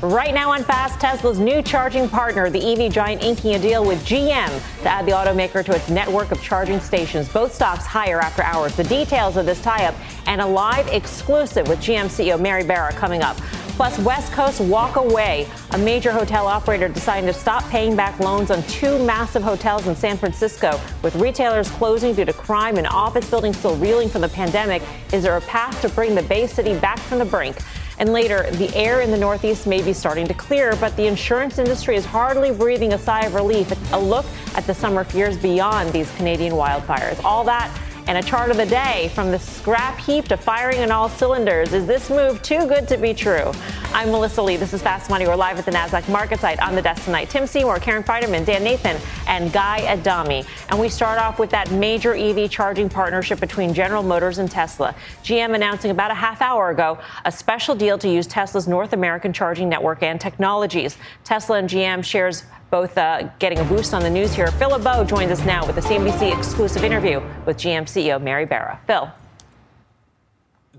Right now on Fast, Tesla's new charging partner, the EV giant, inking a deal with GM to add the automaker to its network of charging stations. Both stocks higher after hours. The details of this tie up and a live exclusive with GM CEO Mary Barra coming up. Plus, West Coast walk away. A major hotel operator deciding to stop paying back loans on two massive hotels in San Francisco. With retailers closing due to crime and office buildings still reeling from the pandemic, is there a path to bring the Bay City back from the brink? And later, the air in the Northeast may be starting to clear, but the insurance industry is hardly breathing a sigh of relief. A look at the summer fears beyond these Canadian wildfires. All that and a chart of the day from the scrap heap to firing on all cylinders. Is this move too good to be true? I'm Melissa Lee. This is Fast Money. We're live at the NASDAQ market site on the desk tonight. Tim Seymour, Karen Finerman, Dan Nathan, and Guy Adami. And we start off with that major EV charging partnership between General Motors and Tesla. GM announcing about a half hour ago a special deal to use Tesla's North American charging network and technologies. Tesla and GM shares both uh, getting a boost on the news here. Phil LeBeau joins us now with a CNBC exclusive interview with GM CEO Mary Barra. Phil.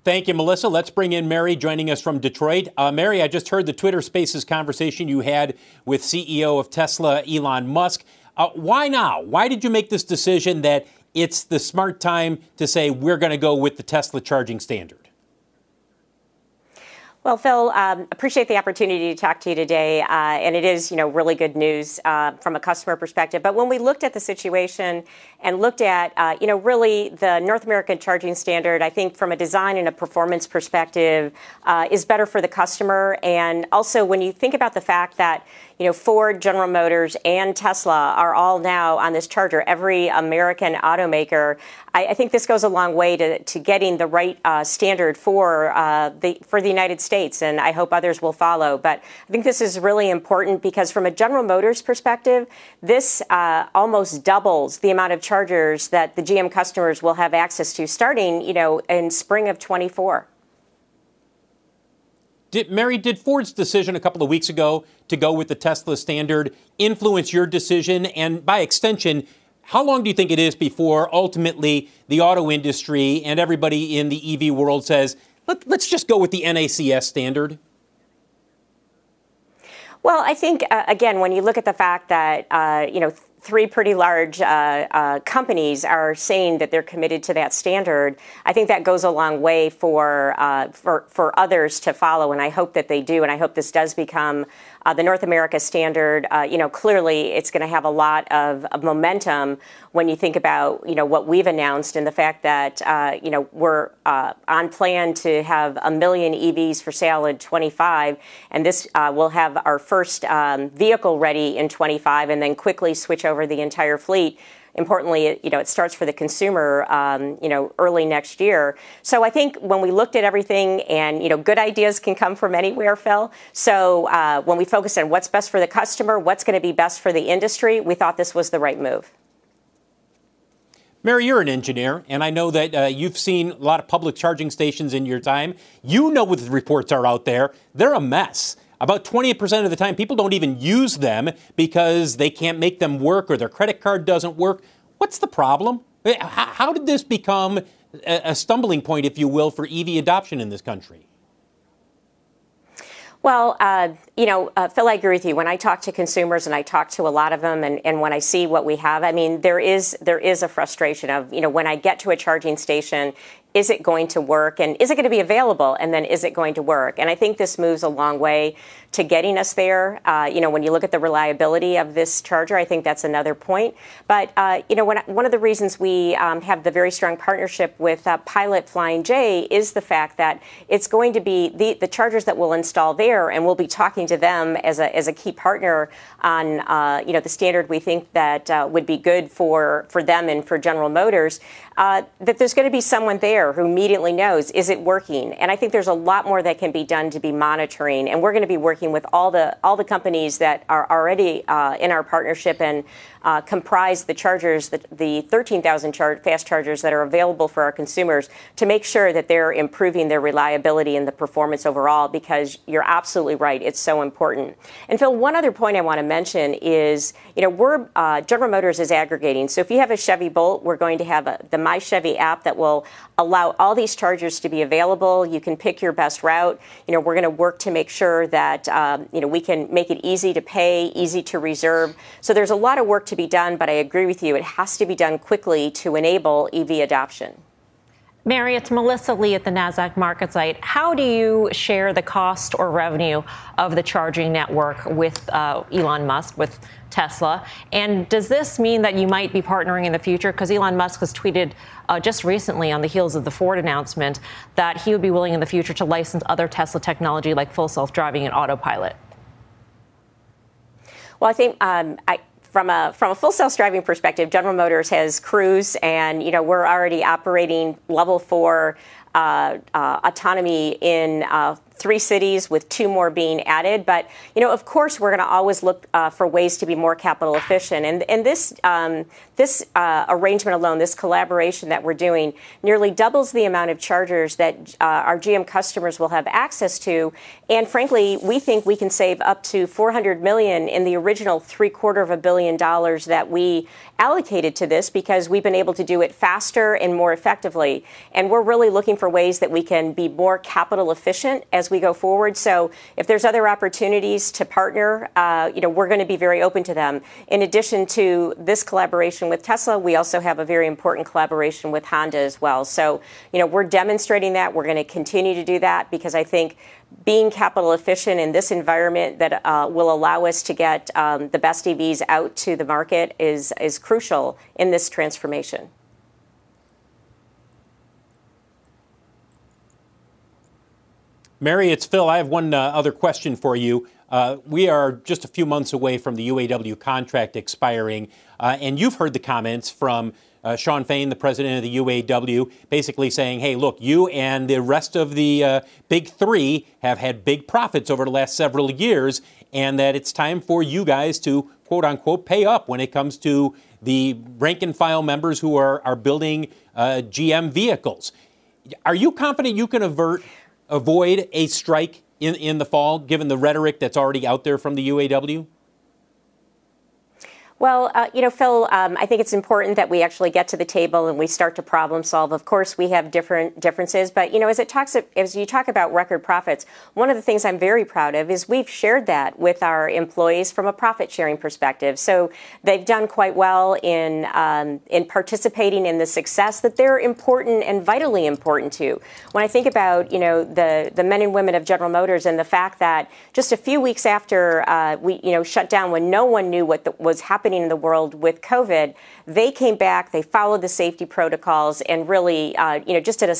Thank you, Melissa. Let's bring in Mary joining us from Detroit. Uh, Mary, I just heard the Twitter Spaces conversation you had with CEO of Tesla, Elon Musk. Uh, why now? Why did you make this decision that it's the smart time to say we're going to go with the Tesla charging standard? Well, Phil, um, appreciate the opportunity to talk to you today, uh, and it is, you know, really good news uh, from a customer perspective. But when we looked at the situation and looked at, uh, you know, really the North American charging standard, I think from a design and a performance perspective, uh, is better for the customer. And also, when you think about the fact that you know, Ford, General Motors, and Tesla are all now on this charger. Every American automaker. I, I think this goes a long way to, to getting the right uh, standard for uh, the for the United States, and I hope others will follow. But I think this is really important because, from a General Motors perspective, this uh, almost doubles the amount of chargers that the GM customers will have access to, starting, you know, in spring of 24. Did, Mary, did Ford's decision a couple of weeks ago to go with the Tesla standard influence your decision? And by extension, how long do you think it is before ultimately the auto industry and everybody in the EV world says, Let, us just go with the NACS standard? Well, I think, uh, again, when you look at the fact that, uh, you know, three pretty large uh, uh, companies are saying that they're committed to that standard, I think that goes a long way for, uh, for, for others to follow, and I hope that they do. And I hope this does become the North America standard, uh, you know, clearly it's going to have a lot of, of, momentum when you think about, you know, what we've announced and the fact that, uh, you know, we're uh, on plan to have a million EVs for sale in 25, and this uh, will have our first um, vehicle ready in 25, and then quickly switch over the entire fleet importantly, you know, it starts for the consumer, um, you know, early next year. So I think when we looked at everything, and you know, good ideas can come from anywhere, Phil. So uh, when we focused on what's best for the customer, what's going to be best for the industry, we thought this was the right move. Mary, you're an engineer, and I know that uh, you've seen a lot of public charging stations in your time. You know what the reports are out there. They're a mess. About 20% of the time, people don't even use them because they can't make them work or their credit card doesn't work. What's the problem? How did this become a stumbling point, if you will, for EV adoption in this country? Well, uh, you know, uh, Phil, I agree with you. When I talk to consumers, and I talk to a lot of them, and, and when I see what we have, I mean, there is there is a frustration of, you know, when I get to a charging station, is it going to work and is it going to be available and then is it going to work? And i think this moves a long way to getting us there. Uh, you know when you look at the reliability of this charger i think that's another point. But uh, you know when, one of the reasons we um, have the very strong partnership with uh, pilot flying j is the fact that it's going to be the, the chargers that we'll install there and we'll be talking to them as a, as a key partner on uh, you know the standard we think that uh, would be good for for them and for general motors uh, that there's going to be someone there who immediately knows is it working. And I think there's a lot more that can be done to be monitoring. And we're going to be working with all the all the companies that are already uh, in our partnership and uh, comprise the chargers, the, the 13,000 char- fast chargers that are available for our consumers to make sure that they're improving their reliability and the performance overall because you're absolutely right. It's so important. And Phil, one other point I want to mention is, you know, we're, uh, General Motors is aggregating. So if you have a Chevy Bolt, we're going to have a, the My Chevy app that will allow all these chargers to be available. You can pick your best route. You know, we're going to work to make sure that, um, you know, we can make it easy to pay, easy to reserve. So there's a lot of work to be done, but I agree with you. It has to be done quickly to enable EV adoption. Mary, it's Melissa Lee at the NASDAQ market site. How do you share the cost or revenue of the charging network with uh, Elon Musk, with Tesla? And does this mean that you might be partnering in the future? Because Elon Musk has tweeted uh, just recently on the heels of the Ford announcement that he would be willing in the future to license other Tesla technology like full self driving and autopilot. Well, I think um, I, from a from a full self driving perspective, General Motors has Cruise, and you know we're already operating level four uh, uh, autonomy in uh, three cities with two more being added. But, you know, of course, we're going to always look uh, for ways to be more capital efficient. And, and this, um, this uh, arrangement alone, this collaboration that we're doing, nearly doubles the amount of chargers that uh, our GM customers will have access to. And frankly, we think we can save up to 400 million in the original three quarter of a billion dollars that we allocated to this because we've been able to do it faster and more effectively. And we're really looking for ways that we can be more capital efficient as we go forward. So if there's other opportunities to partner, uh, you know, we're going to be very open to them. In addition to this collaboration with Tesla, we also have a very important collaboration with Honda as well. So, you know, we're demonstrating that. We're going to continue to do that because I think being capital efficient in this environment that uh, will allow us to get um, the best EVs out to the market is, is crucial in this transformation. Mary, it's Phil. I have one uh, other question for you. Uh, we are just a few months away from the UAW contract expiring, uh, and you've heard the comments from uh, Shawn Fain, the president of the UAW, basically saying, hey, look, you and the rest of the uh, big three have had big profits over the last several years, and that it's time for you guys to, quote unquote, pay up when it comes to the rank and file members who are, are building uh, GM vehicles. Are you confident you can avert avoid a strike in, in the fall, given the rhetoric that's already out there from the UAW? Well, uh, you know, Phil, um, I think it's important that we actually get to the table and we start to problem solve. Of course, we have different differences, but you know, as it talks, as you talk about record profits, one of the things I'm very proud of is we've shared that with our employees from a profit sharing perspective. So they've done quite well in um, in participating in the success that they're important and vitally important to. When I think about you know the the men and women of General Motors and the fact that just a few weeks after uh, we you know shut down when no one knew what the, was happening happening in the world with COVID, they came back, they followed the safety protocols, and really, uh, you know, just did a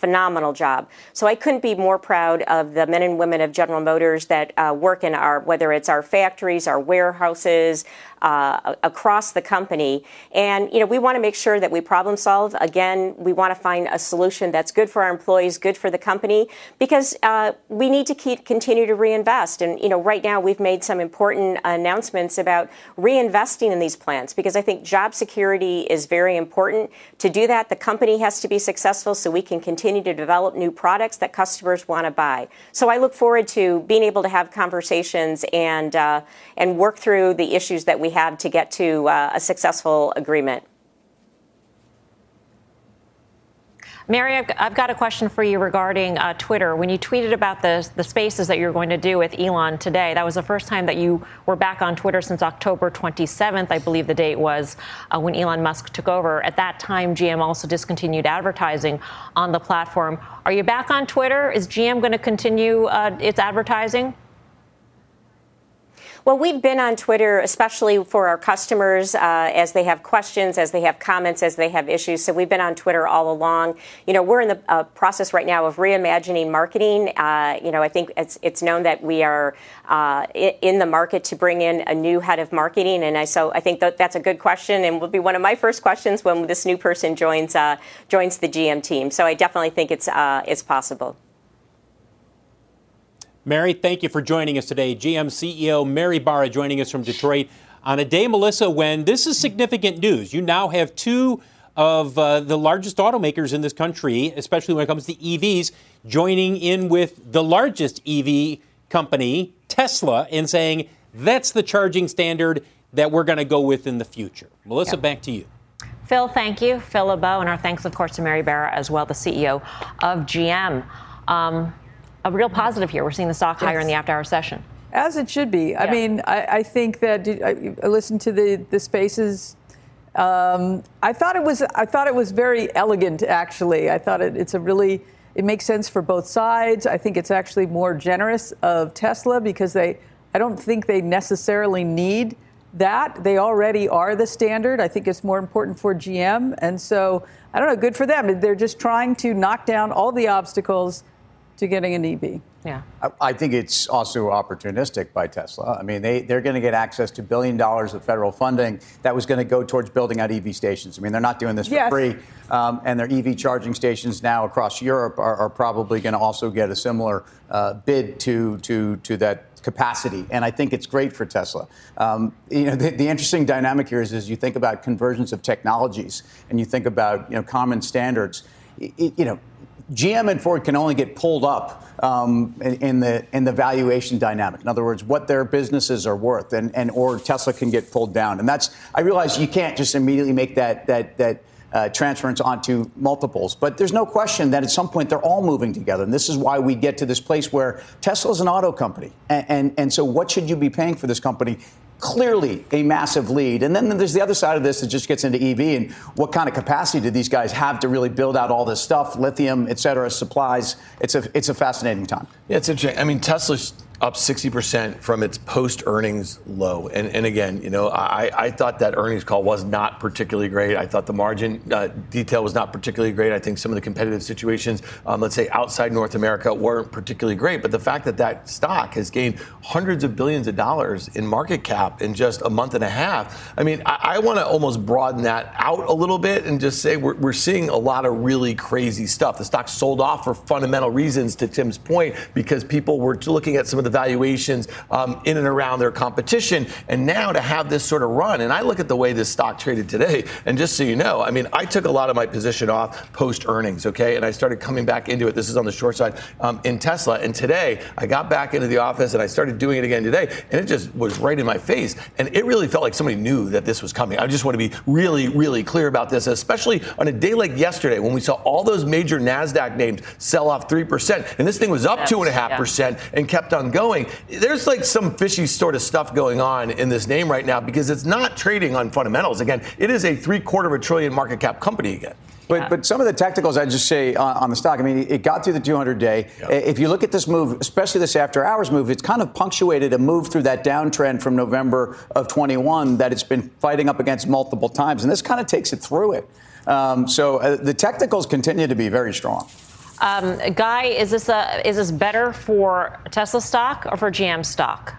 phenomenal job. So I couldn't be more proud of the men and women of General Motors that uh, work in our, whether it's our factories, our warehouses, uh, across the company. And, you know, we want to make sure that we problem solve. Again, we want to find a solution that's good for our employees, good for the company, because uh, we need to keep continue to reinvest. And, you know, right now we've made some important announcements about reinvesting in these plants because I think job security is very important. To do that, the company has to be successful so we can continue to develop new products that customers want to buy. So I look forward to being able to have conversations and uh, and work through the issues that we have to get to uh, a successful agreement. Mary, I've, got a question for you regarding uh, Twitter. When you tweeted about the, the spaces that you're going to do with Elon today, that was the first time that you were back on Twitter since October 27th, I believe the date was, uh, when Elon Musk took over. At that time, GM also discontinued advertising on the platform. Are you back on Twitter? Is GM going to continue uh, its advertising? Well, we've been on Twitter, especially for our customers, uh, as they have questions, as they have comments, as they have issues. So we've been on Twitter all along. You know, we're in the uh, process right now of reimagining marketing. Uh, you know, I think it's it's known that we are uh, in the market to bring in a new head of marketing, and I, so I think that that's a good question, and will be one of my first questions when this new person joins uh, joins the GM team. So I definitely think it's uh, it's possible. Mary, thank you for joining us today. GM CEO Mary Barra joining us from Detroit on a day, Melissa, when this is significant news. You now have two of uh, the largest automakers in this country, especially when it comes to EVs, joining in with the largest EV company, Tesla, and saying that's the charging standard that we're going to go with in the future. Melissa, back to you. Phil, thank you. Phil LeBeau, and our thanks, of course, to Mary Barra as well, the CEO of GM. Um, a real positive here. We're seeing the stock yes. higher in the after hour session. As it should be. Yeah. I mean, I, I, think that I, I listened to the, the spaces. Um, I thought it was I thought it was very elegant. Actually, I thought it, it's a really it makes sense for both sides. I think it's actually more generous of Tesla because they I don't think they necessarily need that. They already are the standard. I think it's more important for GM, and so I don't know. Good for them. They're just trying to knock down all the obstacles to getting an EV. Yeah. I, think it's also opportunistic by Tesla. I mean, they, they're going to get access to billion dollars of federal funding that was going to go towards building out EV stations. I mean, they're not doing this for yes. free. Um, and their EV charging stations now across Europe are, are probably going to also get a similar uh, bid to, to, to that capacity, and I think it's great for Tesla. Um, you know, the, the, interesting dynamic here is, as you think about conversions of technologies, and you think about you know common standards. It, you know, GM and Ford can only get pulled up um, in, in, the in the valuation dynamic. In other words, what their businesses are worth, and, and or Tesla can get pulled down. And that's I realize you can't just immediately make that that that. Uh, transference onto multiples. But there's no question that at some point they're all moving together. And this is why we get to this place where Tesla is an auto company. And, and, and so, what should you be paying for this company? clearly a massive lead. And then there's the other side of this that just gets into EV and what kind of capacity do these guys have to really build out all this stuff, lithium, et cetera, supplies. It's a, it's a fascinating time. Yeah, it's interesting. I mean, Tesla's up 60% from its post earnings low. And, and again, you know, I, I thought that earnings call was not particularly great. I thought the margin uh, detail was not particularly great. I think some of the competitive situations, um, let's say outside North America, weren't particularly great. But the fact that that stock has gained hundreds of billions of dollars in market cap in just a month and a half, I mean, I, I want to almost broaden that out a little bit and just say we're, we're seeing a lot of really crazy stuff. The stock sold off for fundamental reasons, to Tim's point, because people were looking at some of the valuations um, in and around their competition. And now to have this sort of run, and I look at the way this stock traded today, and just so you know, I mean, I took a lot of my position off post earnings, okay, and I started coming back into it. This is on the short side um, in Tesla. And today I got back into the office and I started doing it again today, and it just was right in my face. And it really felt like somebody knew that this was coming. I just want to be really, really clear about this, especially on a day like yesterday when we saw all those major NASDAQ names sell off 3%. And this thing was up 2.5% yeah. and kept on going going. There's like some fishy sort of stuff going on in this name right now because it's not trading on fundamentals. Again, it is a three quarter of a trillion market cap company again. But, but some of the technicals, I just say on, on, the stock, I mean, it got through the 200 day. Yep. If you look at this move, especially this after hours move, it's kind of punctuated a move through that downtrend from November of 21 that it's been fighting up against multiple times. And this kind of takes it through it. Um, so uh, the technicals continue to be very strong. Um, Guy, is this a, is this better for Tesla stock or for GM stock?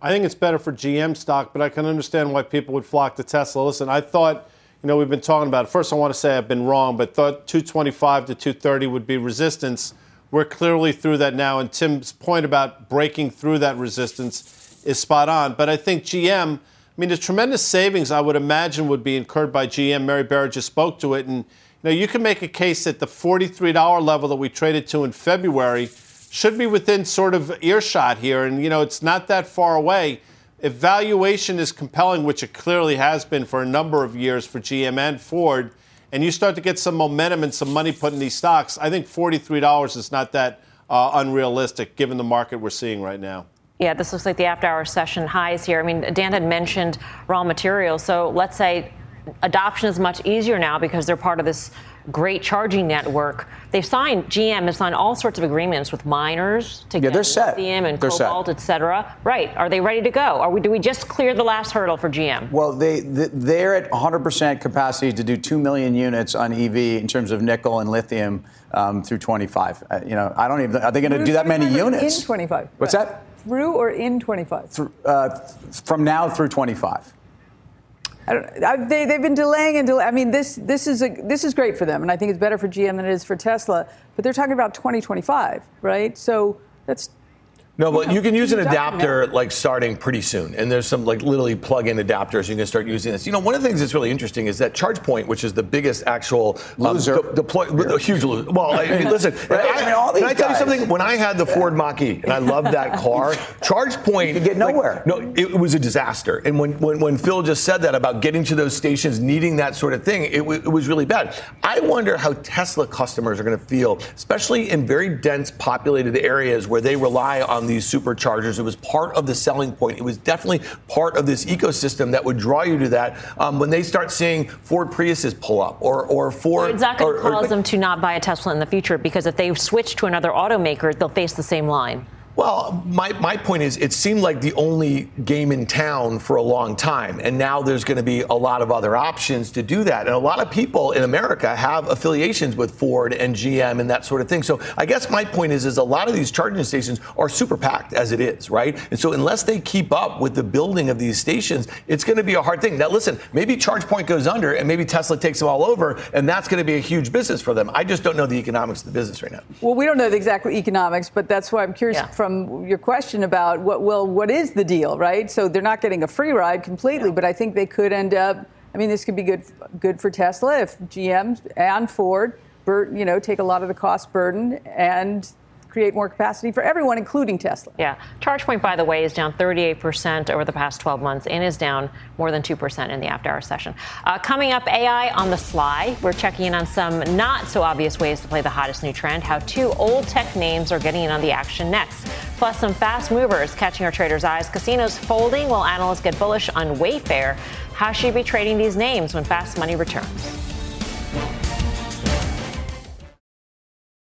I think it's better for GM stock, but I can understand why people would flock to Tesla. Listen, I thought, you know, we've been talking about it. First, I want to say I've been wrong, but thought 225 to 230 would be resistance. We're clearly through that now, and Tim's point about breaking through that resistance is spot on. But I think GM, I mean, the tremendous savings I would imagine would be incurred by GM. Mary Barra just spoke to it, and now, you can make a case that the $43 level that we traded to in February should be within sort of earshot here. And, you know, it's not that far away. If valuation is compelling, which it clearly has been for a number of years for GM and Ford, and you start to get some momentum and some money put in these stocks, I think $43 is not that uh, unrealistic given the market we're seeing right now. Yeah, this looks like the after hour session highs here. I mean, Dan had mentioned raw materials. So let's say adoption is much easier now because they're part of this great charging network. They've signed GM has signed all sorts of agreements with miners to yeah, get they're set. lithium and they're cobalt, et cetera. Right? Are they ready to go? Are we? Do we just clear the last hurdle for GM? Well, they they're at 100% capacity to do two million units on EV in terms of nickel and lithium um, through 25. Uh, you know, I don't even. Are they going to do that many units? In 25. What's right. that? Through or in 25? Through, uh, from now through 25. I they, they've been delaying and delaying. I mean, this, this, is a, this is great for them, and I think it's better for GM than it is for Tesla. But they're talking about 2025, right? So that's no, but you can use an adapter like starting pretty soon, and there's some like literally plug-in adapters you can start using this. You know, one of the things that's really interesting is that ChargePoint, which is the biggest actual um, loser, de- deploy, yeah. huge loser. Well, I mean, listen, right? I, I mean, all these can I tell guys. you something? When I had the Ford Mach-E and I loved that car, ChargePoint you get nowhere. Like, no, it, it, was a disaster. And when, when when Phil just said that about getting to those stations, needing that sort of thing, it, w- it was really bad. I wonder how Tesla customers are going to feel, especially in very dense, populated areas where they rely on these superchargers. It was part of the selling point. It was definitely part of this ecosystem that would draw you to that. Um, when they start seeing Ford Priuses pull up or or Ford, it's not going to cause them to not buy a Tesla in the future because if they switch to another automaker, they'll face the same line. Well, my, my point is, it seemed like the only game in town for a long time. And now there's going to be a lot of other options to do that. And a lot of people in America have affiliations with Ford and GM and that sort of thing. So I guess my point is, is a lot of these charging stations are super packed as it is, right? And so unless they keep up with the building of these stations, it's going to be a hard thing. Now, listen, maybe ChargePoint goes under and maybe Tesla takes them all over, and that's going to be a huge business for them. I just don't know the economics of the business right now. Well, we don't know the exact economics, but that's why I'm curious. Yeah from your question about what well what is the deal, right? So they're not getting a free ride completely, yeah. but I think they could end up. I mean, this could be good good for Tesla if GM and Ford, you know, take a lot of the cost burden and create more capacity for everyone, including Tesla. Yeah. ChargePoint, by the way, is down 38% over the past 12 months and is down more than 2% in the after hour session. Uh, coming up, AI on the sly. We're checking in on some not so obvious ways to play the hottest new trend, how two old tech names are getting in on the action next. Plus, some fast movers catching our traders' eyes. Casinos folding while analysts get bullish on Wayfair. How should you be trading these names when fast money returns?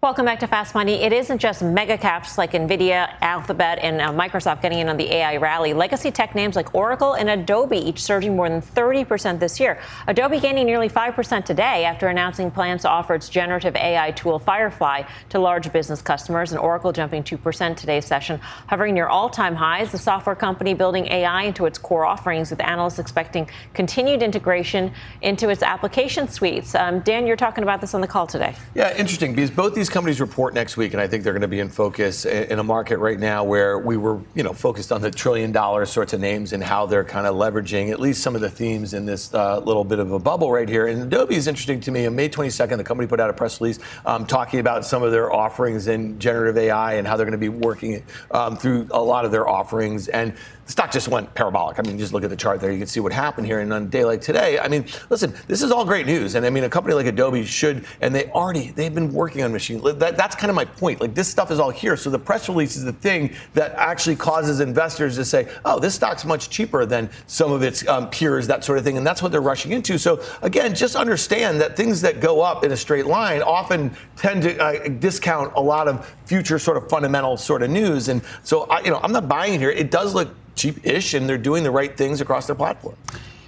Welcome back to Fast Money. It isn't just mega caps like Nvidia, Alphabet, and uh, Microsoft getting in on the AI rally. Legacy tech names like Oracle and Adobe each surging more than 30% this year. Adobe gaining nearly 5% today after announcing plans to offer its generative AI tool Firefly to large business customers, and Oracle jumping 2% today's session, hovering near all-time highs. The software company building AI into its core offerings, with analysts expecting continued integration into its application suites. Um, Dan, you're talking about this on the call today. Yeah, interesting because both these these companies report next week, and I think they're going to be in focus in a market right now where we were, you know, focused on the trillion dollar sorts of names and how they're kind of leveraging at least some of the themes in this uh, little bit of a bubble right here. And Adobe is interesting to me. On May 22nd, the company put out a press release um, talking about some of their offerings in generative AI and how they're going to be working um, through a lot of their offerings. And the stock just went parabolic. I mean, just look at the chart there. You can see what happened here. And on a day like today, I mean, listen, this is all great news. And I mean, a company like Adobe should, and they already, they've been working on machine. That, that's kind of my point. Like, this stuff is all here. So the press release is the thing that actually causes investors to say, oh, this stock's much cheaper than some of its um, peers, that sort of thing. And that's what they're rushing into. So again, just understand that things that go up in a straight line often tend to uh, discount a lot of future sort of fundamental sort of news. And so, I, you know, I'm not buying here. It does look cheap-ish, and they're doing the right things across their platform.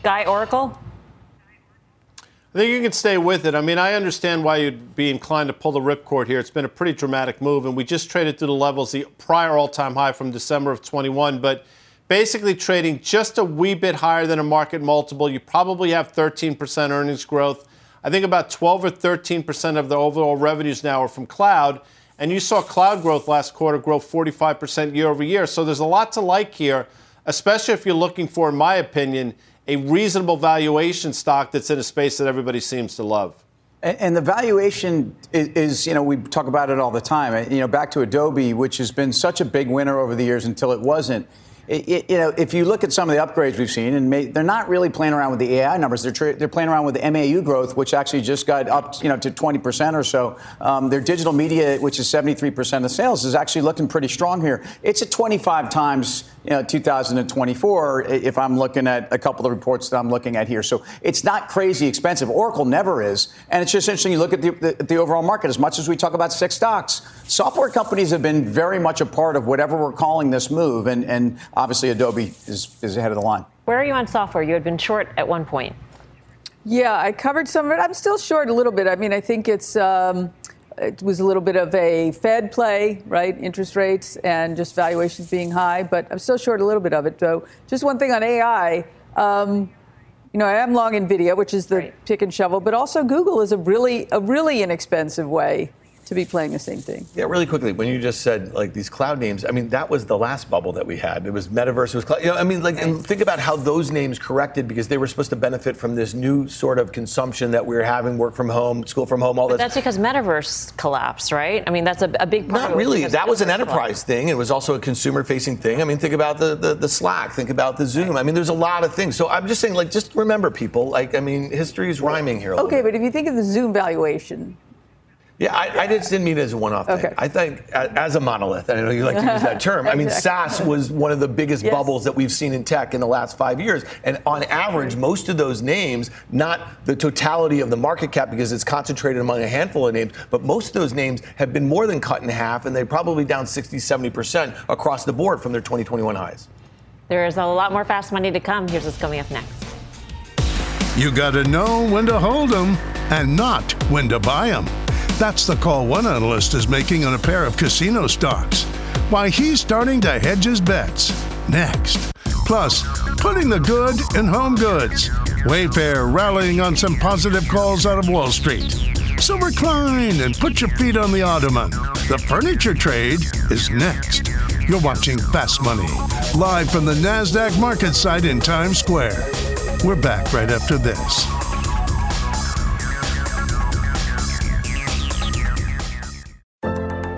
Guy Oracle. I think you can stay with it. I mean, I understand why you'd be inclined to pull the ripcord here. It's been a pretty dramatic move, and we just traded to the levels, the prior all-time high from December of 21, but basically trading just a wee bit higher than a market multiple. You probably have 13% earnings growth. I think about 12 or 13% of the overall revenues now are from cloud. And you saw cloud growth last quarter grow 45% year over year. So there's a lot to like here especially if you're looking for, in my opinion, a reasonable valuation stock that's in a space that everybody seems to love. And the valuation is, you know, we talk about it all the time. You know, back to Adobe, which has been such a big winner over the years until it wasn't. You know, if you look at some of the upgrades we've seen, and may, they're not really playing around with the AI numbers. They're tra- they're playing around with the MAU growth, which actually just got up, you know, to 20 percent or so. Um, their digital media, which is 73 percent of sales, is actually looking pretty strong here. It's at 25 times you know, 2024 if I'm looking at a couple of reports that I'm looking at here. So it's not crazy expensive. Oracle never is. And it's just interesting. You look at the, the, the, overall market, as much as we talk about six stocks, software companies have been very much a part of whatever we're calling this move. And, and obviously, Adobe is, is ahead of the line. Where are you on software? You had been short at one point. Yeah, I covered some of it. I'm still short a little bit. I mean, I think it's. Um, it was a little bit of a Fed play, right? Interest rates and just valuations being high, but I'm still short a little bit of it. So, just one thing on AI. Um, you know, I am long Nvidia, which is the right. pick and shovel, but also Google is a really a really inexpensive way to be playing the same thing. Yeah, really quickly, when you just said like these cloud names, I mean that was the last bubble that we had. It was metaverse, it was cloud. You know, I mean, like, and think about how those names corrected because they were supposed to benefit from this new sort of consumption that we are having, work from home, school from home, all but that. That's because metaverse collapsed, right? I mean, that's a, a big part. Not really. That was an enterprise thing. It was also a consumer-facing thing. I mean, think about the, the, the Slack. Think about the Zoom. I mean, there's a lot of things. So I'm just saying, like, just remember, people. Like, I mean, history is rhyming here. okay, but if you think of the Zoom valuation, yeah, I, I, just didn't mean it as a one-off thing. Okay. I think as a monolith, I know you like to use that term. I mean, SaaS was one of the biggest yes. bubbles that we've seen in tech in the last five years. And on average, most of those names, not the totality of the market cap because it's concentrated among a handful of names, but most of those names have been more than cut in half, and they're probably down 60, 70% across the board from their 2021 highs. There is a lot more fast money to come. Here's what's coming up next. You got to know when to hold them and not when to buy them. That's the call one analyst is making on a pair of casino stocks. Why he's starting to hedge his bets. Next. Plus, putting the good in home goods. Wayfair rallying on some positive calls out of Wall Street. So recline and put your feet on the ottoman. The furniture trade is next. You're watching Fast Money, live from the NASDAQ market site in Times Square. We're back right after this.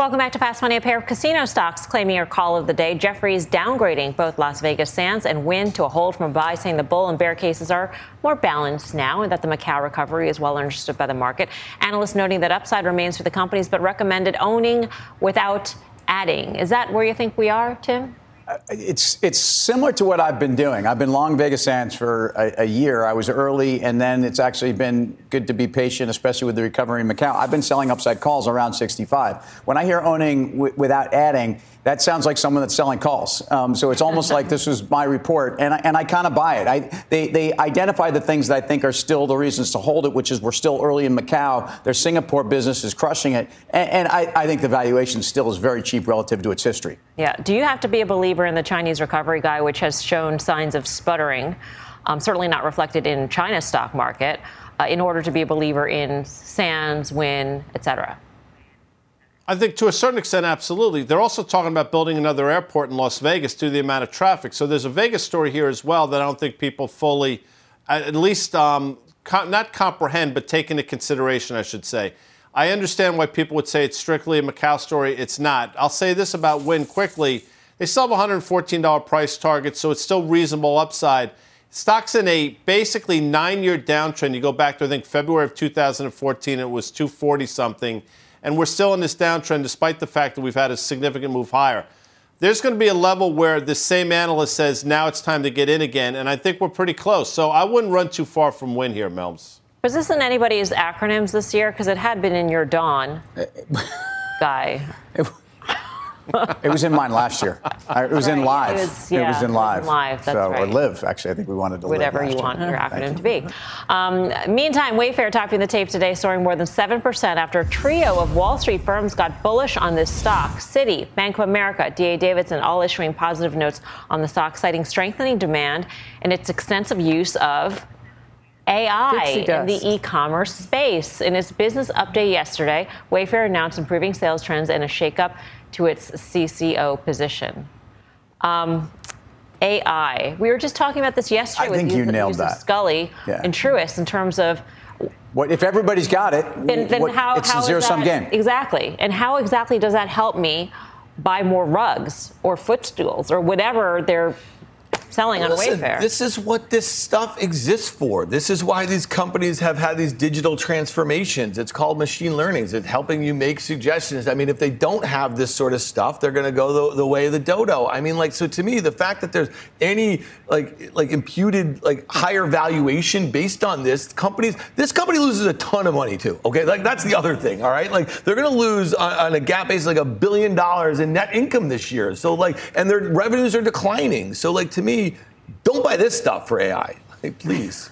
Welcome back to Fast Money. A pair of casino stocks claiming your call of the day. Jefferies downgrading both Las Vegas Sands and Wynn to a hold from a buy, saying the bull and bear cases are more balanced now and that the Macau recovery is well understood by the market. Analysts noting that upside remains for the companies, but recommended owning without adding. Is that where you think we are, Tim? It's it's similar to what I've been doing. I've been long Vegas Sands for a, a, year. I was early, and then it's actually been good to be patient, especially with the recovery in Macau. I've been selling upside calls around 65. When I hear owning w- without adding, that sounds like someone that's selling calls. Um, so it's almost like this was my report, and I, and I kind of buy it. I, they, they identify the things that I think are still the reasons to hold it, which is we're still early in Macau. Their Singapore business is crushing it, and, and I, I think the valuation still is very cheap relative to its history. Yeah. Do you have to be a believer in the Chinese recovery guy, which has shown signs of sputtering? Um, certainly not reflected in China's stock market, uh, in order to be a believer in Sands, Wynn, et cetera. I think to a certain extent, absolutely. They're also talking about building another airport in Las Vegas due to the amount of traffic. So there's a Vegas story here as well that I don't think people fully, at least um, not comprehend, but take into consideration, I should say. I understand why people would say it's strictly a Macau story. It's not. I'll say this about Wynn quickly. They still have $114 price target, so it's still reasonable upside. Stock's in a basically nine year downtrend. You go back to, I think, February of 2014, it was 240 something and we're still in this downtrend despite the fact that we've had a significant move higher. There's going to be a level where the same analyst says now it's time to get in again, and I think we're pretty close. So I wouldn't run too far from Wynn here, Melms. Was this in anybody's acronyms this year? Because it had been in your Dawn guy. It was in mine last year. it was right. in live. It was, yeah, it was in live. live. That's so, right. Or live. Actually, I think we wanted to live. whatever you want your acronym to be. Um, meantime, Wayfair topping the tape today, soaring more than seven percent after a trio of Wall Street firms got bullish on this stock. Citi, Bank of America, D.A. Davidson, all issuing positive notes on the stock, citing strengthening demand and its extensive use of AI in the e commerce space. In its business update yesterday, Wayfair announced improving sales trends and a shakeup to its CCO position. Um, AI. We were just talking about this yesterday I with think you, you nailed that. Sculley yeah. and Truist in terms of what if everybody's got it? Then, then what, how, it's how a zero sum game. Exactly. And how exactly does that help me buy more rugs or footstools or whatever they're selling on Listen, Wayfair. This is what this stuff exists for. This is why these companies have had these digital transformations. It's called machine learning. It's helping you make suggestions. I mean, if they don't have this sort of stuff, they're going to go the, the, way of the dodo. I mean, like, so to me, the fact that there's any like like imputed like higher valuation based on this companies, this company loses a ton of money too. Okay, like that's the other thing. All right, like they're going to lose on, on a GAAP basis like a billion dollars in net income this year. So like, and their revenues are declining. So like to me don't buy this stuff for AI. Hey, please.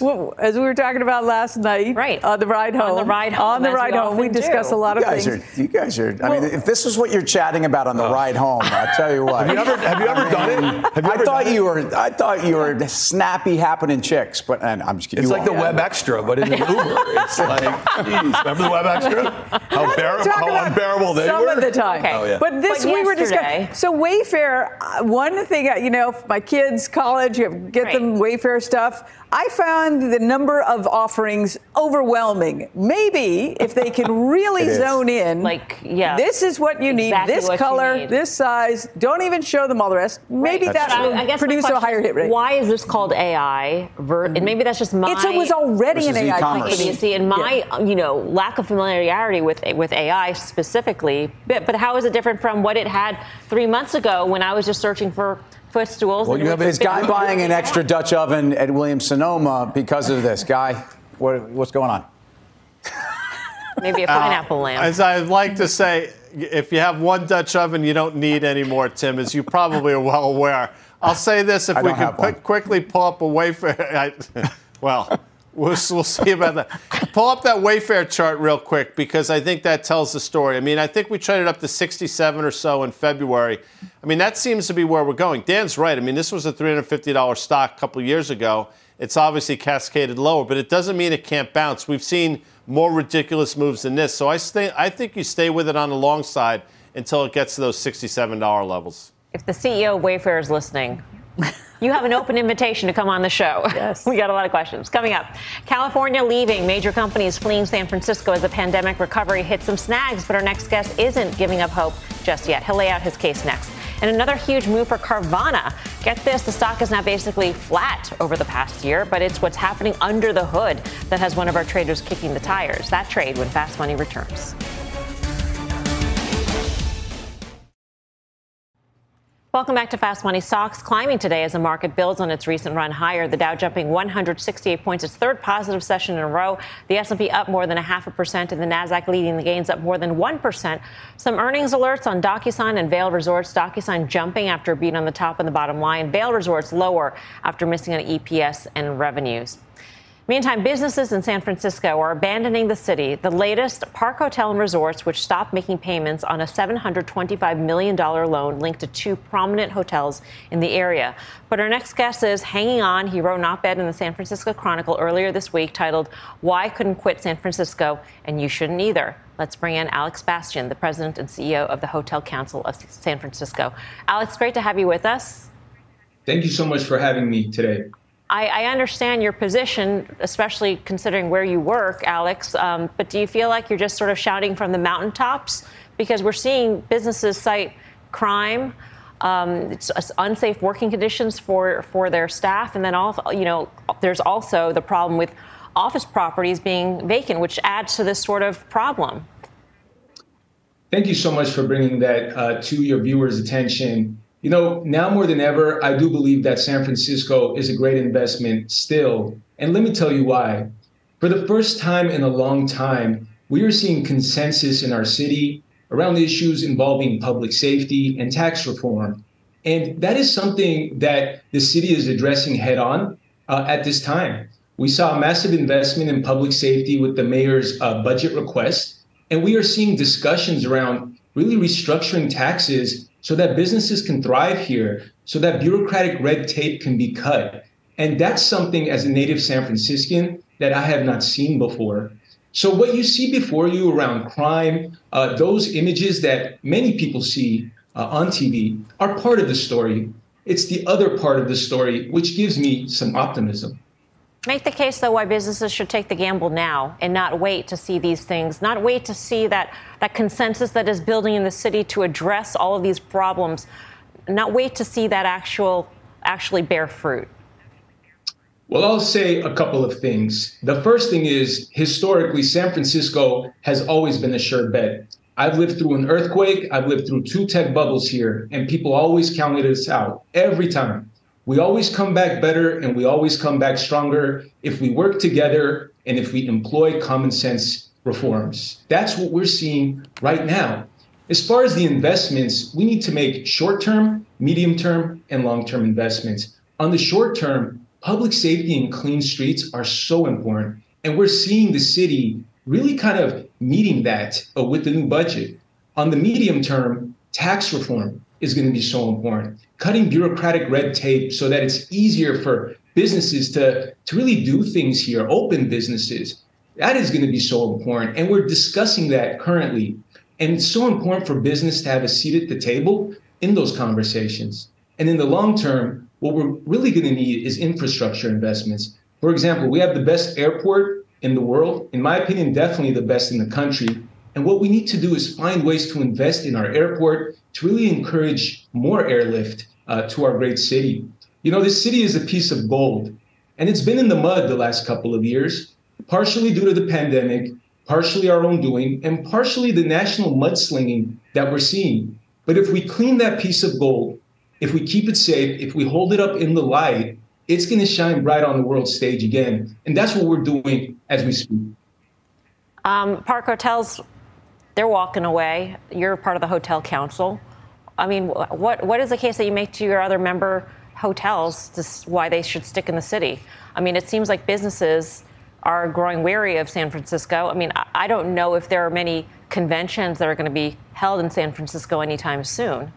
Well, as we were talking about last night, right on the ride home, on the ride home, on the ride home, we discussed a lot of things. Are, you guys are. I well, mean, if this is what you're chatting about on the uh, ride home, I'll tell you what. Have you ever, have you ever done it? Have you I thought you were. I thought you were snappy, happening chicks, but and I'm just kidding. It's like the Web Extra, but in an Uber. It's like, geez, remember the Web Extra? How, bear, how unbearable they some were. Some of the time. Okay. Oh, yeah. But this but we were discussing. So Wayfair, uh, one thing, uh, you know, my kids, college, you get right. them Wayfair stuff. I found the number of offerings overwhelming. Maybe if they can really zone in, like, yeah, this is what you exactly need, this color, need. this size. Don't even show them all the rest. Maybe right. that will I, produce a higher hit rate. Why is this called AI? Ver- mm-hmm. And maybe that's just my. It's, it was already an AI company. See, and my yeah. you know lack of familiarity with with AI specifically, but, but how is it different from what it had three months ago when I was just searching for footstools. Well, you have this guy buying an extra Dutch oven at Williams Sonoma because of this. Guy, what, what's going on? Maybe a pineapple uh, lamp. As I'd like to say, if you have one Dutch oven, you don't need any more, Tim, as you probably are well aware. I'll say this: if I we can quickly pull up a Wayfair, I, well, We'll, we'll see about that. Pull up that Wayfair chart real quick because I think that tells the story. I mean, I think we traded up to 67 or so in February. I mean, that seems to be where we're going. Dan's right. I mean, this was a $350 stock a couple years ago. It's obviously cascaded lower, but it doesn't mean it can't bounce. We've seen more ridiculous moves than this. So I, stay, I think you stay with it on the long side until it gets to those $67 levels. If the CEO of Wayfair is listening, You have an open invitation to come on the show. Yes. we got a lot of questions. Coming up, California leaving, major companies fleeing San Francisco as the pandemic recovery hits some snags, but our next guest isn't giving up hope just yet. He'll lay out his case next. And another huge move for Carvana. Get this, the stock is now basically flat over the past year, but it's what's happening under the hood that has one of our traders kicking the tires. That trade when Fast Money returns. Welcome back to Fast Money. Stocks climbing today as the market builds on its recent run higher. The Dow jumping 168 points, its third positive session in a row. The S&P up more than a half a percent, and the Nasdaq leading the gains up more than one percent. Some earnings alerts on DocuSign and Vail Resorts. DocuSign jumping after a beat on the top and the bottom line. Vail Resorts lower after missing on EPS and revenues. Meantime, businesses in San Francisco are abandoning the city. The latest, Park Hotel and Resorts, which stopped making payments on a $725 million loan linked to two prominent hotels in the area. But our next guest is hanging on. He wrote an op ed in the San Francisco Chronicle earlier this week titled, Why Couldn't Quit San Francisco and You Shouldn't Either. Let's bring in Alex Bastian, the president and CEO of the Hotel Council of San Francisco. Alex, great to have you with us. Thank you so much for having me today. I, I, understand your position, especially considering where you work, Alex. Um, but do you feel like you're just sort of shouting from the mountaintops? Because we're seeing businesses cite crime, um, unsafe working conditions for for their staff, and then also, you know, there's also the problem with office properties being vacant, which adds to this sort of problem. Thank you so much for bringing that uh, to your viewers' attention. You know, now more than ever, I do believe that San Francisco is a great investment still. And let me tell you why. For the first time in a long time, we are seeing consensus in our city around the issues involving public safety and tax reform. And that is something that the city is addressing head on uh, at this time. We saw a massive investment in public safety with the mayor's uh, budget request. And we are seeing discussions around really restructuring taxes so that businesses can thrive here, so that bureaucratic red tape can be cut. And that's something as a native San Franciscan that I have not seen before. So, what you see before you around crime, uh, those images that many people see uh, on TV are part of the story. It's the other part of the story which gives me some optimism. Make the case, though, why businesses should take the gamble now and not wait to see these things, not wait to see that, that consensus that is building in the city to address all of these problems, not wait to see that actual actually bear fruit. Well, I'll say a couple of things. The first thing is historically, San Francisco has always been a sure bet. I've lived through an earthquake, I've lived through two tech bubbles here, and people always counted us out every time. We always come back better and we always come back stronger if we work together and if we employ common sense reforms. That's what we're seeing right now. As far as the investments, we need to make short term, medium term, and long term investments. On the short term, public safety and clean streets are so important. And we're seeing the city really kind of meeting that uh, with the new budget. On the medium term, tax reform is going to be so important cutting bureaucratic red tape so that it's easier for businesses to, to really do things here, open businesses. That is going to be so important. And we're discussing that currently. And it's so important for business to have a seat at the table in those conversations. And in the long term, what we're really going to need is infrastructure investments. For example, we have the best airport in the world, in my opinion, definitely the best in the country. And what we need to do is find ways to invest in our airport to really encourage more airlift uh, to our great city. You know, this city is a piece of gold, and it's been in the mud the last couple of years, partially due to the pandemic, partially our own doing, and partially the national mudslinging that we're seeing. But if we clean that piece of gold, if we keep it safe, if we hold it up in the light, it's going to shine bright on the world stage again. And that's what we're doing as we speak. Um, Park Hotels, they're walking away. You're part of the hotel council. I mean, what what is the case that you make to your other member hotels This why they should stick in the city? I mean, it seems like businesses are growing weary of San Francisco. I mean, I don't know if there are many conventions that are going to be held in San Francisco anytime soon.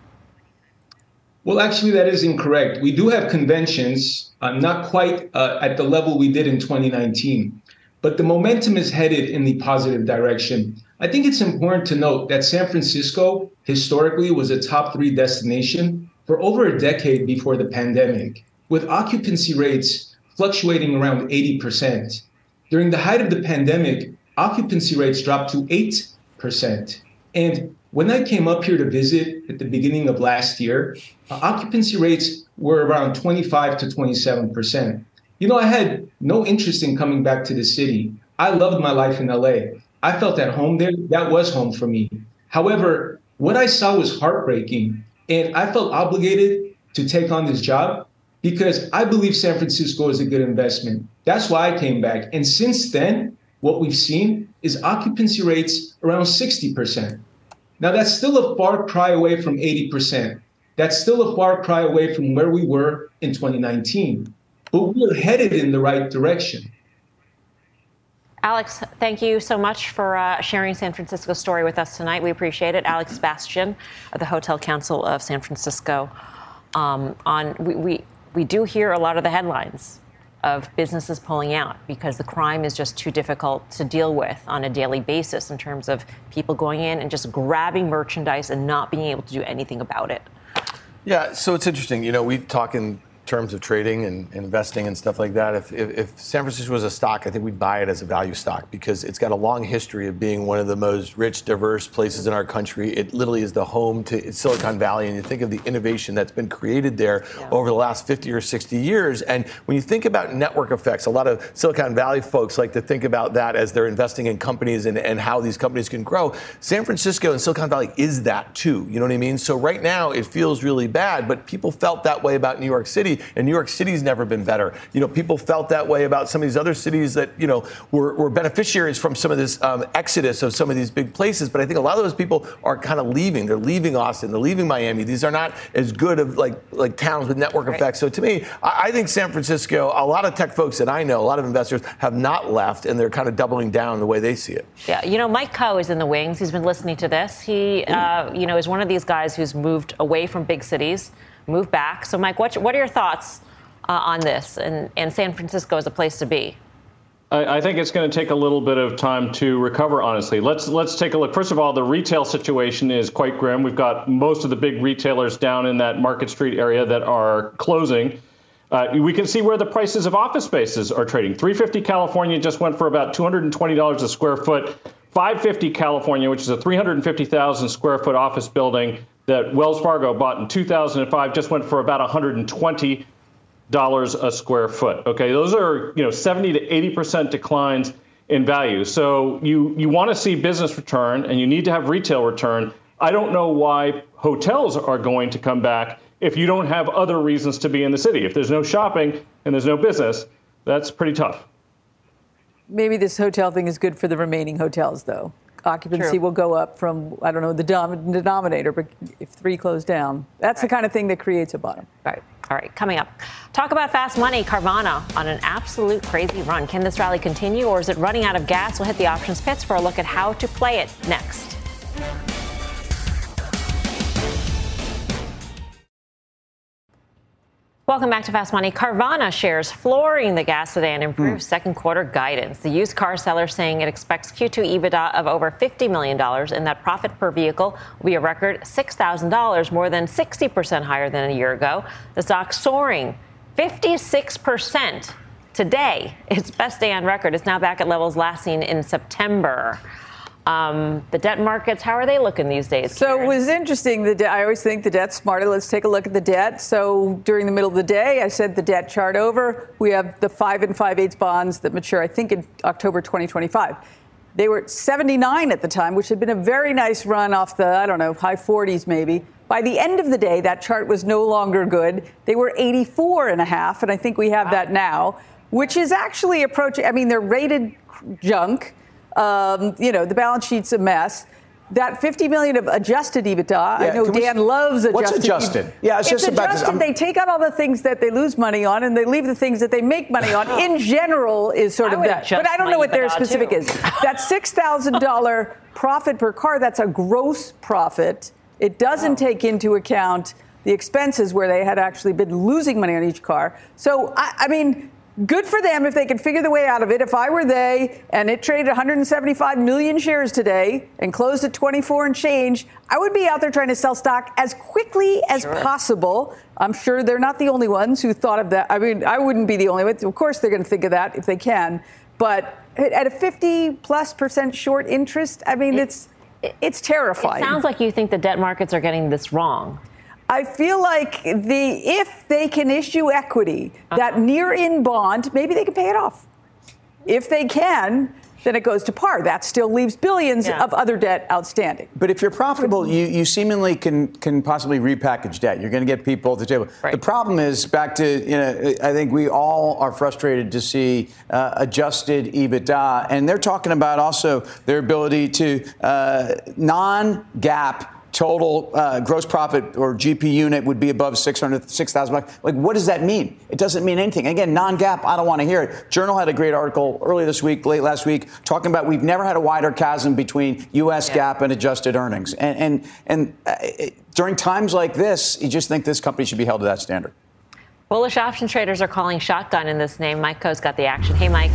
Well, actually, that is incorrect. We do have conventions, uh, not quite uh, at the level we did in 2019, but the momentum is headed in the positive direction. I think it's important to note that San Francisco historically was a top three destination for over a decade before the pandemic. with occupancy rates fluctuating around 80%. During the height of the pandemic, occupancy rates dropped to 8%. And when I came up here to visit at the beginning of last year, uh, occupancy rates were around 25 to 27%. You know, I had no interest in coming back to the city. I loved my life in LA. I felt at home there. That was home for me. However, what I saw was heartbreaking. And I felt obligated to take on this job because I believe San Francisco is a good investment. That's why I came back. And since then, what we've seen is occupancy rates around 60%. Now, that's still a far cry away from 80%. That's still a far cry away from where we were in 2019. But we're headed in the right direction. Alex, thank you so much for uh, sharing San Francisco's story with us tonight. We appreciate it. Alex Bastian of the Hotel Council of San Francisco. Um, on we, we we do hear a lot of the headlines of businesses pulling out because the crime is just too difficult to deal with on a daily basis in terms of people going in and just grabbing merchandise and not being able to do anything about it. Yeah, so it's interesting. You know, we talk in terms of trading and investing and stuff like that. If, if, if, San Francisco was a stock, I think we'd buy it as a value stock because it's got a long history of being one of the most rich, diverse places in our country. It literally is the home to Silicon Valley, and you think of the innovation that's been created there yeah. over the last 50 or 60 years. And when you think about network effects, a lot of Silicon Valley folks like to think about that as they're investing in companies and, and how these companies can grow. San Francisco and Silicon Valley is that too. You know what I mean? So right now it feels really bad, but people felt that way about New York City and New York City's never been better. You know, people felt that way about some of these other cities that, you know, were, were beneficiaries from some of this um, exodus of some of these big places. But I think a lot of those people are kind of leaving. They're leaving Austin. They're leaving Miami. These are not as good of like like towns with network right. effects. So to me, I, I think San Francisco, a lot of tech folks that I know, a lot of investors have not left and they're kind of doubling down the way they see it. Yeah, you know, Mike Coe is in the wings. He's been listening to this. He, uh, you know, is one of these guys who's moved away from big cities, moved back. So, Mike, what, what are your thoughts uh, on this, and, and San Francisco is a place to be? I think it's going to take a little bit of time to recover. Honestly, let's let's take a look. First of all, the retail situation is quite grim. We've got most of the big retailers down in that Market Street area that are closing. Uh, we can see where the prices of office spaces are trading. 350 California just went for about $220 a square foot. 550 California, which is a 350,000 square foot office building that Wells Fargo bought in 2005, just went for about 120 dollars a square foot. Okay, those are you know 70 to 80 percent declines in value. So you you want to see business return and you need to have retail return. I don't know why hotels are going to come back if you don't have other reasons to be in the city. If there's no shopping and there's no business, that's pretty tough. Maybe this hotel thing is good for the remaining hotels, though. Occupancy True. will go up from, I don't know, the denominator, but if three close down, that's right. the kind of thing that creates a bottom. Right. All right, coming up. Talk about fast money. Carvana on an absolute crazy run. Can this rally continue or is it running out of gas? We'll hit the options pits for a look at how to play it next. Welcome back to Fast Money. Carvana shares flooring the gas sedan improved mm. second quarter guidance. The used car seller saying it expects Q2 EBITDA of over $50 million and that profit per vehicle will be a record $6,000, more than 60% higher than a year ago. The stock soaring 56% today. Its best day on record. It's now back at levels last seen in September. Um, the debt markets, how are they looking these days? So Karen? it was interesting. The de- I always think the debt's smarter. Let's take a look at the debt. So during the middle of the day, I said the debt chart over. We have the five and five eighths bonds that mature, I think, in October 2025. They were 79 at the time, which had been a very nice run off the, I don't know, high 40s maybe. By the end of the day, that chart was no longer good. They were 84 and a half, and I think we have wow. that now, which is actually approaching, I mean, they're rated junk. Um, you know, the balance sheet's a mess. That 50 million of adjusted EBITDA, yeah, I know Dan we, loves adjusted. What's adjusted? EBITDA. Yeah, it's, it's just adjusted. About this. They take out all the things that they lose money on, and they leave the things that they make money on. In general, is sort of that. But I don't know what their specific too. is. That six thousand dollar profit per car. That's a gross profit. It doesn't oh. take into account the expenses where they had actually been losing money on each car. So I, I mean good for them if they can figure the way out of it. If I were they and it traded 175 million shares today and closed at 24 and change, I would be out there trying to sell stock as quickly as sure. possible. I'm sure they're not the only ones who thought of that. I mean, I wouldn't be the only one. Of course, they're going to think of that if they can. But at a 50 plus percent short interest, I mean, it's it's terrifying. It sounds like you think the debt markets are getting this wrong. I feel like the if they can issue equity, uh-huh. that near in bond, maybe they can pay it off. If they can, then it goes to par. That still leaves billions yeah. of other debt outstanding. But if you're profitable, you, you seemingly can can possibly repackage debt. You're going to get people at the table. Right. The problem is back to you know I think we all are frustrated to see uh, adjusted EBITDA, and they're talking about also their ability to uh, non-GAAP total uh, gross profit or GP unit would be above 600, 6,000 bucks. Like, what does that mean? It doesn't mean anything. Again, non-GAAP, I don't want to hear it. Journal had a great article early this week, late last week, talking about we've never had a wider chasm between U.S. Yeah. GAAP and adjusted earnings. And and and uh, it, during times like this, you just think this company should be held to that standard. Bullish option traders are calling shotgun in this name. Mike Coe's got the action. Hey, Mike.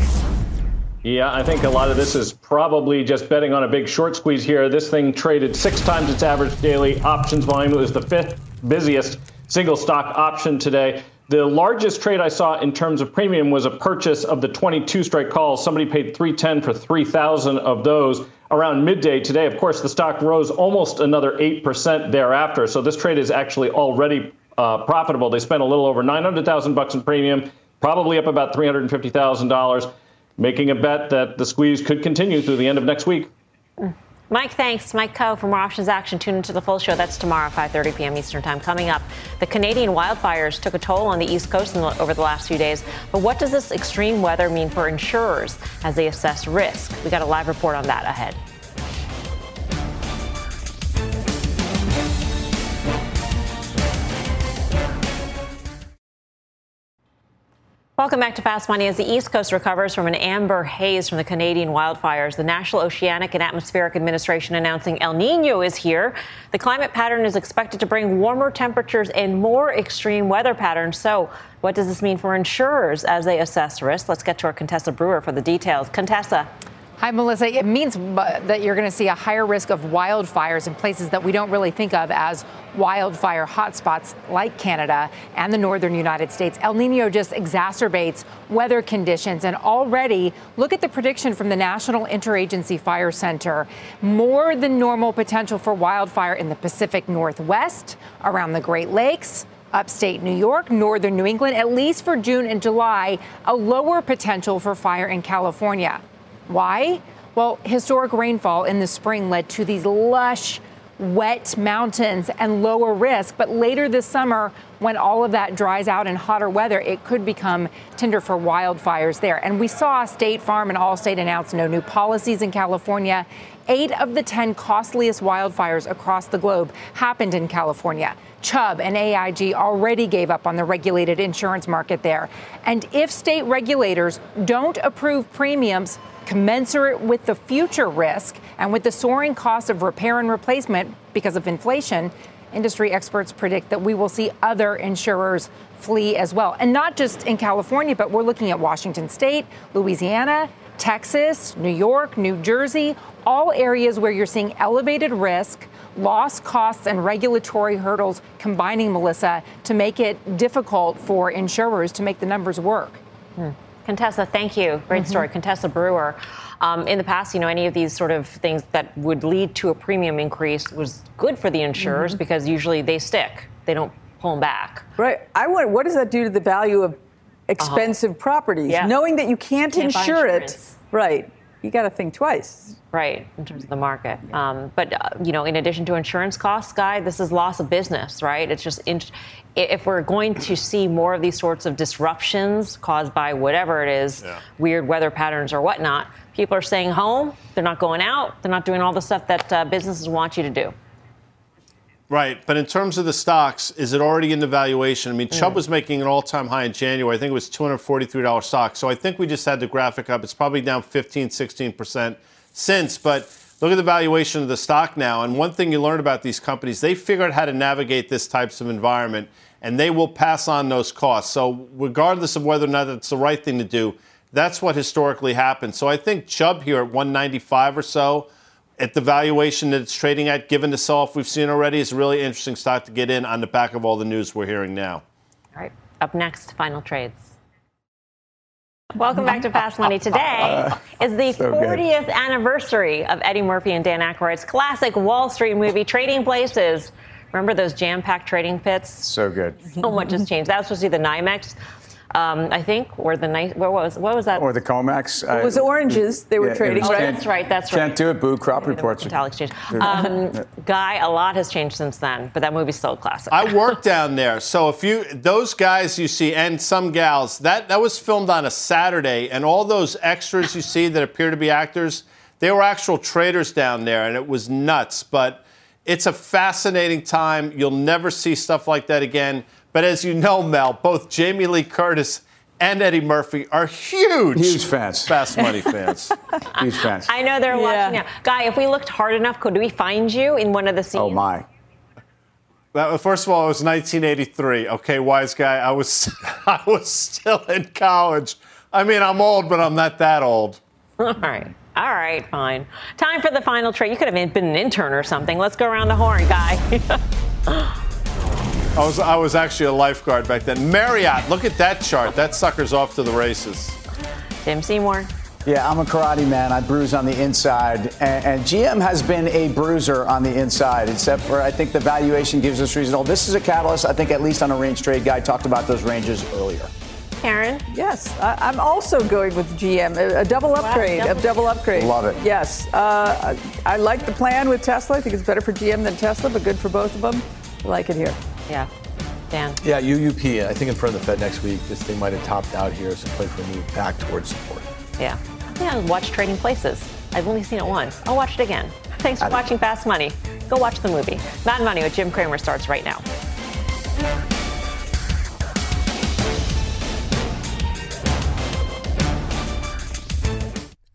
Yeah, I think a lot of this is probably just betting on a big short squeeze here. This thing traded six times its average daily options volume. It was the fifth busiest single stock option today. The largest trade I saw in terms of premium was a purchase of the 22 strike calls. Somebody paid 310 for 3,000 of those around midday today. Of course, the stock rose almost another 8% thereafter. So this trade is actually already uh, profitable. They spent a little over 900,000 bucks in premium, probably up about $350,000 making a bet that the squeeze could continue through the end of next week. Mike, thanks. Mike Coe from Options Action. Tune into the full show. That's tomorrow, 5:30 p.m. Eastern Time. Coming up, the Canadian wildfires took a toll on the East Coast the, over the last few days. But what does this extreme weather mean for insurers as they assess risk? We got a live report on that ahead. Welcome back to Fast Money. As the East Coast recovers from an amber haze from the Canadian wildfires, the National Oceanic and Atmospheric Administration announcing El Nino is here. The climate pattern is expected to bring warmer temperatures and more extreme weather patterns. So, what does this mean for insurers as they assess risk? Let's get to our Contessa Brewer for the details. Contessa. Hi, Melissa. It means that you're going to see a higher risk of wildfires in places that we don't really think of as wildfire hotspots like Canada and the northern United States. El Nino just exacerbates weather conditions. And already, look at the prediction from the National Interagency Fire Center more than normal potential for wildfire in the Pacific Northwest, around the Great Lakes upstate New York, northern New England, at least for June and July, a lower potential for fire in California. Why? Well, historic rainfall in the spring led to these lush, wet mountains and lower risk. But later this summer, when all of that dries out in hotter weather, it could become tinder for wildfires there. And we saw State Farm and Allstate announce no new policies in California. Eight of the 10 costliest wildfires across the globe happened in California. Chubb and AIG already gave up on the regulated insurance market there. And if state regulators don't approve premiums, commensurate with the future risk and with the soaring cost of repair and replacement because of inflation, industry experts predict that we will see other insurers flee as well. And not just in California, but we're looking at Washington State, Louisiana, Texas, New York, New Jersey, all areas where you're seeing elevated risk, loss costs, and regulatory hurdles combining, Melissa, to make it difficult for insurers to make the numbers work. Hmm. Contessa, thank you. Great mm-hmm. story. Contessa Brewer. Um, in the past, you know, any of these sort of things that would lead to a premium increase was good for the insurers mm-hmm. because usually they stick. They don't pull them back. Right. I want. What does that do to the value of expensive uh-huh. properties? Yeah. Knowing that you can't, can't insure it. Right. You got to think twice. Right, in terms of the market. Um, but, uh, you know, in addition to insurance costs, Guy, this is loss of business, right? It's just, in, if we're going to see more of these sorts of disruptions caused by whatever it is, yeah. weird weather patterns or whatnot, people are staying home. They're not going out. They're not doing all the stuff that uh, businesses want you to do. Right, but in terms of the stocks, is it already in the valuation? I mean, mm. Chubb was making an all-time high in January. I think it was $243 stock. So I think we just had the graphic up. It's probably down 15, 16% since, but Look at the valuation of the stock now. And one thing you learn about these companies, they figure out how to navigate this types of environment. And they will pass on those costs. So, regardless of whether or not it's the right thing to do, that's what historically happens. So, I think Chubb here at 195 or so, at the valuation that it's trading at, given the sell off we've seen already, is a really interesting stock to get in on the back of all the news we're hearing now. All right. Up next, final trades. Welcome back to Fast Money. Today uh, is the so 40th anniversary of Eddie Murphy and Dan Aykroyd's classic Wall Street movie, Trading Places. Remember those jam-packed trading pits? So good. So much has changed. That was supposed to be the NYMEX um, I think, or the night. What was what was that? Or the Comex. It was oranges they were yeah, trading, oh, right? That's right. That's right. Can't do it. Boo. Crop reports. Metallic exchange. Um, Guy, a lot has changed since then, but that movie's still a classic. I worked down there, so if you those guys you see and some gals that that was filmed on a Saturday, and all those extras you see that appear to be actors, they were actual traders down there, and it was nuts. But it's a fascinating time. You'll never see stuff like that again. But as you know, Mel, both Jamie Lee Curtis and Eddie Murphy are huge, huge fans, Fast Money fans, huge fans. I know they're yeah. watching now. Guy, if we looked hard enough, could we find you in one of the oh, scenes? Oh my. That, first of all, it was 1983. Okay, wise guy. I was, I was still in college. I mean, I'm old, but I'm not that old. All right. All right, fine. Time for the final trade. You could have been an intern or something. Let's go around the horn, guy. I was, I was actually a lifeguard back then. Marriott, look at that chart. That sucker's off to the races. Tim Seymour. Yeah, I'm a karate man. I bruise on the inside. And, and, GM has been a bruiser on the inside, except for I think the valuation gives us reason. This is a catalyst, I think, at least on a range trade guy. Talked about those ranges earlier. Karen? Yes, I, am also going with GM, a, a double upgrade, wow, double. a double upgrade. Love it. Yes. Uh, I, I like the plan with Tesla. I think it's better for GM than Tesla, but good for both of them. I like it here. Yeah. Dan. Yeah, UUP. I think in front of the Fed next week, this thing might have topped out here, so play for a move back towards support. Yeah. Yeah, watch Trading Places. I've only seen it once. I'll watch it again. Thanks for watching Fast Money. Go watch the movie. Mad Money with Jim Cramer starts right now.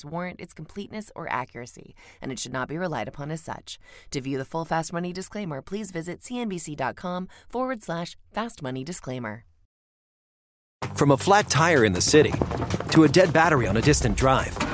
warrant its completeness or accuracy, and it should not be relied upon as such. To view the full Fast Money disclaimer, please visit cnbc.com forward slash fast money disclaimer. From a flat tire in the city to a dead battery on a distant drive,